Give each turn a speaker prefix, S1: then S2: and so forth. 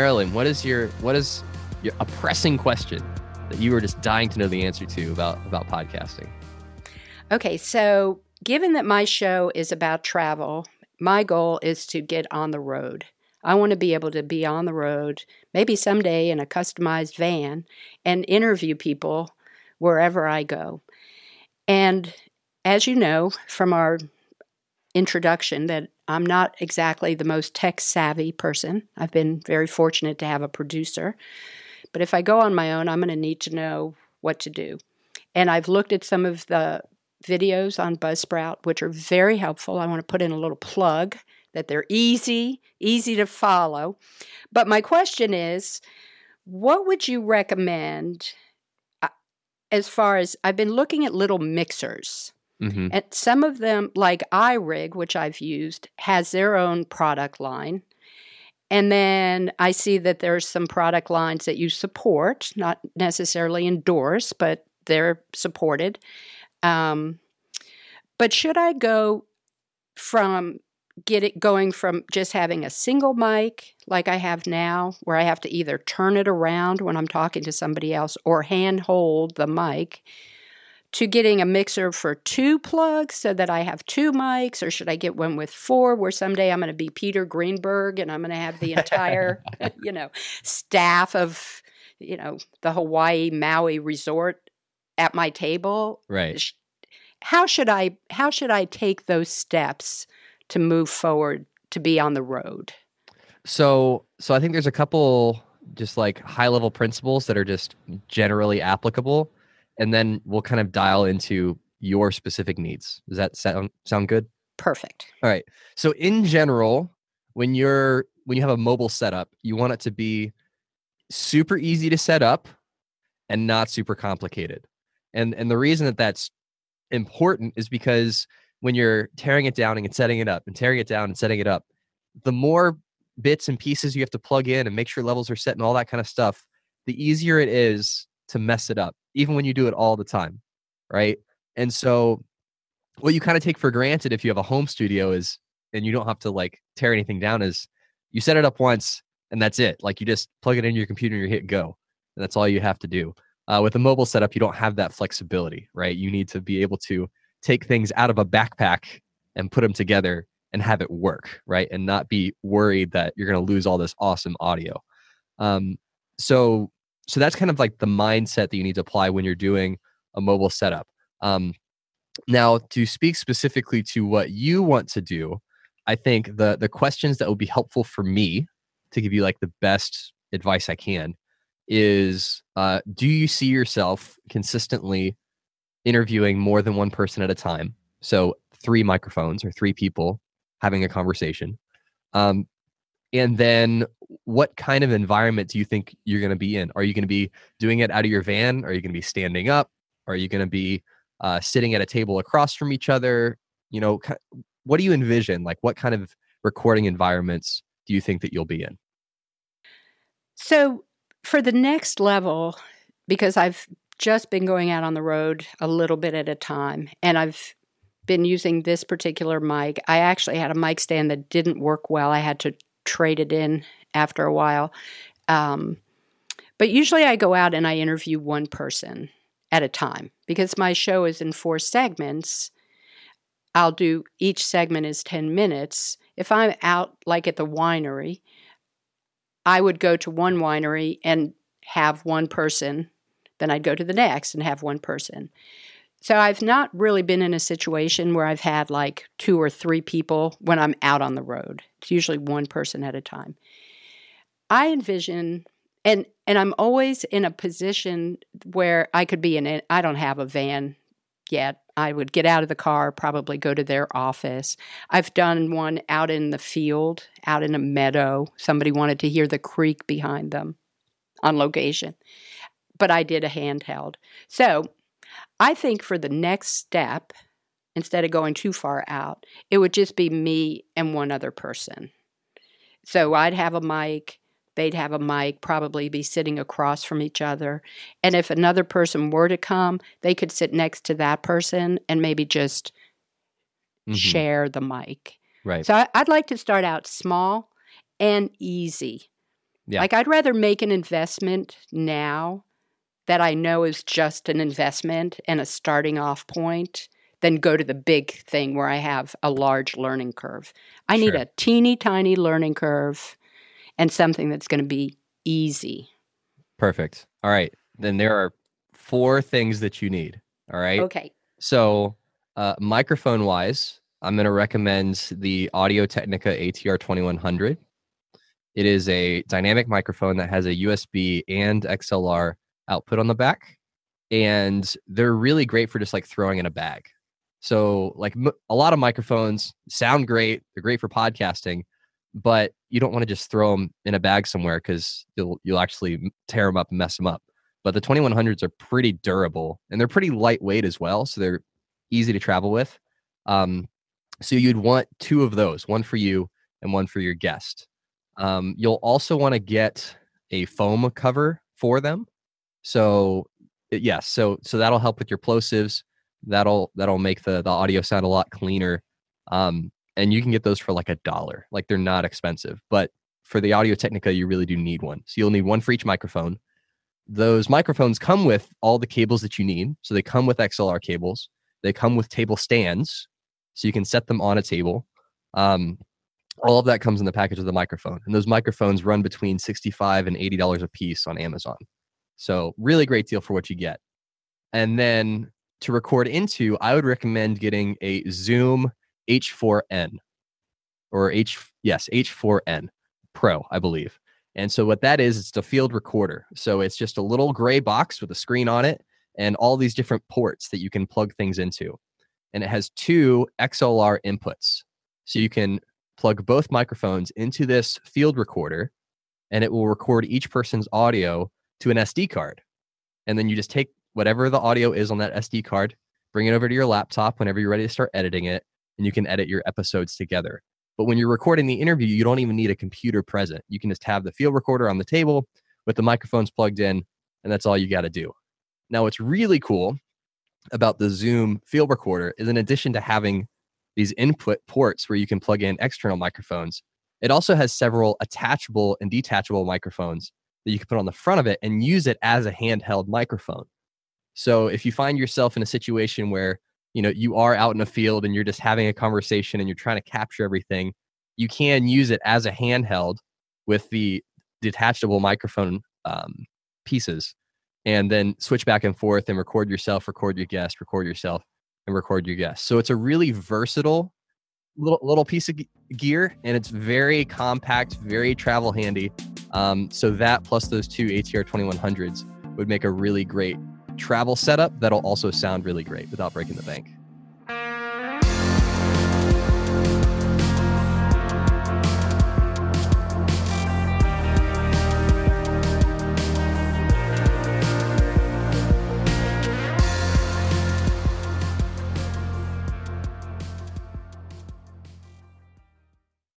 S1: Marilyn, what is your what is your, a pressing question that you were just dying to know the answer to about about podcasting?
S2: Okay, so given that my show is about travel, my goal is to get on the road. I want to be able to be on the road, maybe someday in a customized van, and interview people wherever I go. And as you know from our introduction, that I'm not exactly the most tech savvy person. I've been very fortunate to have a producer. But if I go on my own, I'm going to need to know what to do. And I've looked at some of the videos on Buzzsprout, which are very helpful. I want to put in a little plug that they're easy, easy to follow. But my question is what would you recommend uh, as far as I've been looking at little mixers? Mm-hmm. And some of them, like iRig, which I've used, has their own product line. And then I see that there's some product lines that you support, not necessarily endorse, but they're supported. Um, but should I go from get it going from just having a single mic like I have now, where I have to either turn it around when I'm talking to somebody else or hand hold the mic, to getting a mixer for two plugs so that I have two mics, or should I get one with four where someday I'm going to be Peter Greenberg and I'm going to have the entire, you know, staff of, you know, the Hawaii Maui resort at my table?
S1: Right.
S2: How should I how should I take those steps to move forward to be on the road?
S1: So, so I think there's a couple just like high level principles that are just generally applicable, and then we'll kind of dial into your specific needs. Does that sound sound good?
S2: Perfect.
S1: All right. So in general, when you're when you have a mobile setup, you want it to be super easy to set up and not super complicated. And and the reason that that's important is because when you're tearing it down and setting it up and tearing it down and setting it up, the more bits and pieces you have to plug in and make sure levels are set and all that kind of stuff, the easier it is to mess it up, even when you do it all the time. Right. And so, what you kind of take for granted if you have a home studio is, and you don't have to like tear anything down, is you set it up once and that's it. Like you just plug it into your computer and you hit go. And that's all you have to do. Uh, with a mobile setup, you don't have that flexibility, right? You need to be able to take things out of a backpack and put them together and have it work, right? And not be worried that you're going to lose all this awesome audio. Um, so, so that's kind of like the mindset that you need to apply when you're doing a mobile setup. Um, now, to speak specifically to what you want to do, I think the the questions that will be helpful for me to give you like the best advice I can is: uh, Do you see yourself consistently interviewing more than one person at a time. So three microphones or three people having a conversation. Um, and then what kind of environment do you think you're going to be in? Are you going to be doing it out of your van? Are you going to be standing up? Are you going to be uh, sitting at a table across from each other? You know, what do you envision? Like, what kind of recording environments do you think that you'll be in?
S2: So, for the next level, because I've just been going out on the road a little bit at a time, and I've been using this particular mic. I actually had a mic stand that didn't work well. I had to trade it in after a while. Um, but usually I go out and I interview one person at a time because my show is in four segments. I'll do each segment is 10 minutes. If I'm out like at the winery, I would go to one winery and have one person then I'd go to the next and have one person. So I've not really been in a situation where I've had like two or three people when I'm out on the road. It's usually one person at a time. I envision and and I'm always in a position where I could be in it. I don't have a van yet. I would get out of the car, probably go to their office. I've done one out in the field, out in a meadow. Somebody wanted to hear the creek behind them on location but I did a handheld. So I think for the next step, instead of going too far out, it would just be me and one other person. So I'd have a mic, they'd have a mic, probably be sitting across from each other. And if another person were to come, they could sit next to that person and maybe just mm-hmm. share the mic.
S1: Right.
S2: So I'd like to start out small and easy.
S1: Yeah.
S2: Like I'd rather make an investment now that I know is just an investment and a starting off point than go to the big thing where I have a large learning curve. I need a teeny tiny learning curve and something that's going to be easy.
S1: Perfect. All right. Then there are four things that you need. All right.
S2: Okay.
S1: So, uh, microphone wise, I'm going to recommend the Audio Technica ATR 2100. It is a dynamic microphone that has a USB and XLR output on the back. And they're really great for just like throwing in a bag. So, like a lot of microphones sound great, they're great for podcasting, but you don't want to just throw them in a bag somewhere because you'll you'll actually tear them up and mess them up. But the 2100s are pretty durable and they're pretty lightweight as well, so they're easy to travel with. Um, so you'd want two of those, one for you and one for your guest. Um, you'll also want to get a foam cover for them. So yes, so so that'll help with your plosives. That'll that'll make the the audio sound a lot cleaner. Um, and you can get those for like a dollar. Like they're not expensive, but for the Audio Technica, you really do need one. So you'll need one for each microphone. Those microphones come with all the cables that you need. So they come with XLR cables. They come with table stands, so you can set them on a table. Um, all of that comes in the package of the microphone, and those microphones run between sixty-five and eighty dollars a piece on Amazon. So really great deal for what you get. And then to record into, I would recommend getting a Zoom H4n or H yes H4n Pro, I believe. And so what that is, it's a field recorder. So it's just a little gray box with a screen on it and all these different ports that you can plug things into. And it has two XLR inputs. So you can plug both microphones into this field recorder and it will record each person's audio to an SD card. And then you just take whatever the audio is on that SD card, bring it over to your laptop whenever you're ready to start editing it, and you can edit your episodes together. But when you're recording the interview, you don't even need a computer present. You can just have the field recorder on the table with the microphones plugged in, and that's all you got to do. Now, what's really cool about the Zoom field recorder is in addition to having these input ports where you can plug in external microphones, it also has several attachable and detachable microphones that you can put on the front of it and use it as a handheld microphone. So if you find yourself in a situation where you know you are out in a field and you're just having a conversation and you're trying to capture everything, you can use it as a handheld with the detachable microphone um, pieces, and then switch back and forth and record yourself, record your guest, record yourself, and record your guest. So it's a really versatile little little piece of gear, and it's very compact, very travel handy. Um, so that plus those two ATR 2100s would make a really great travel setup that'll also sound really great without breaking the bank.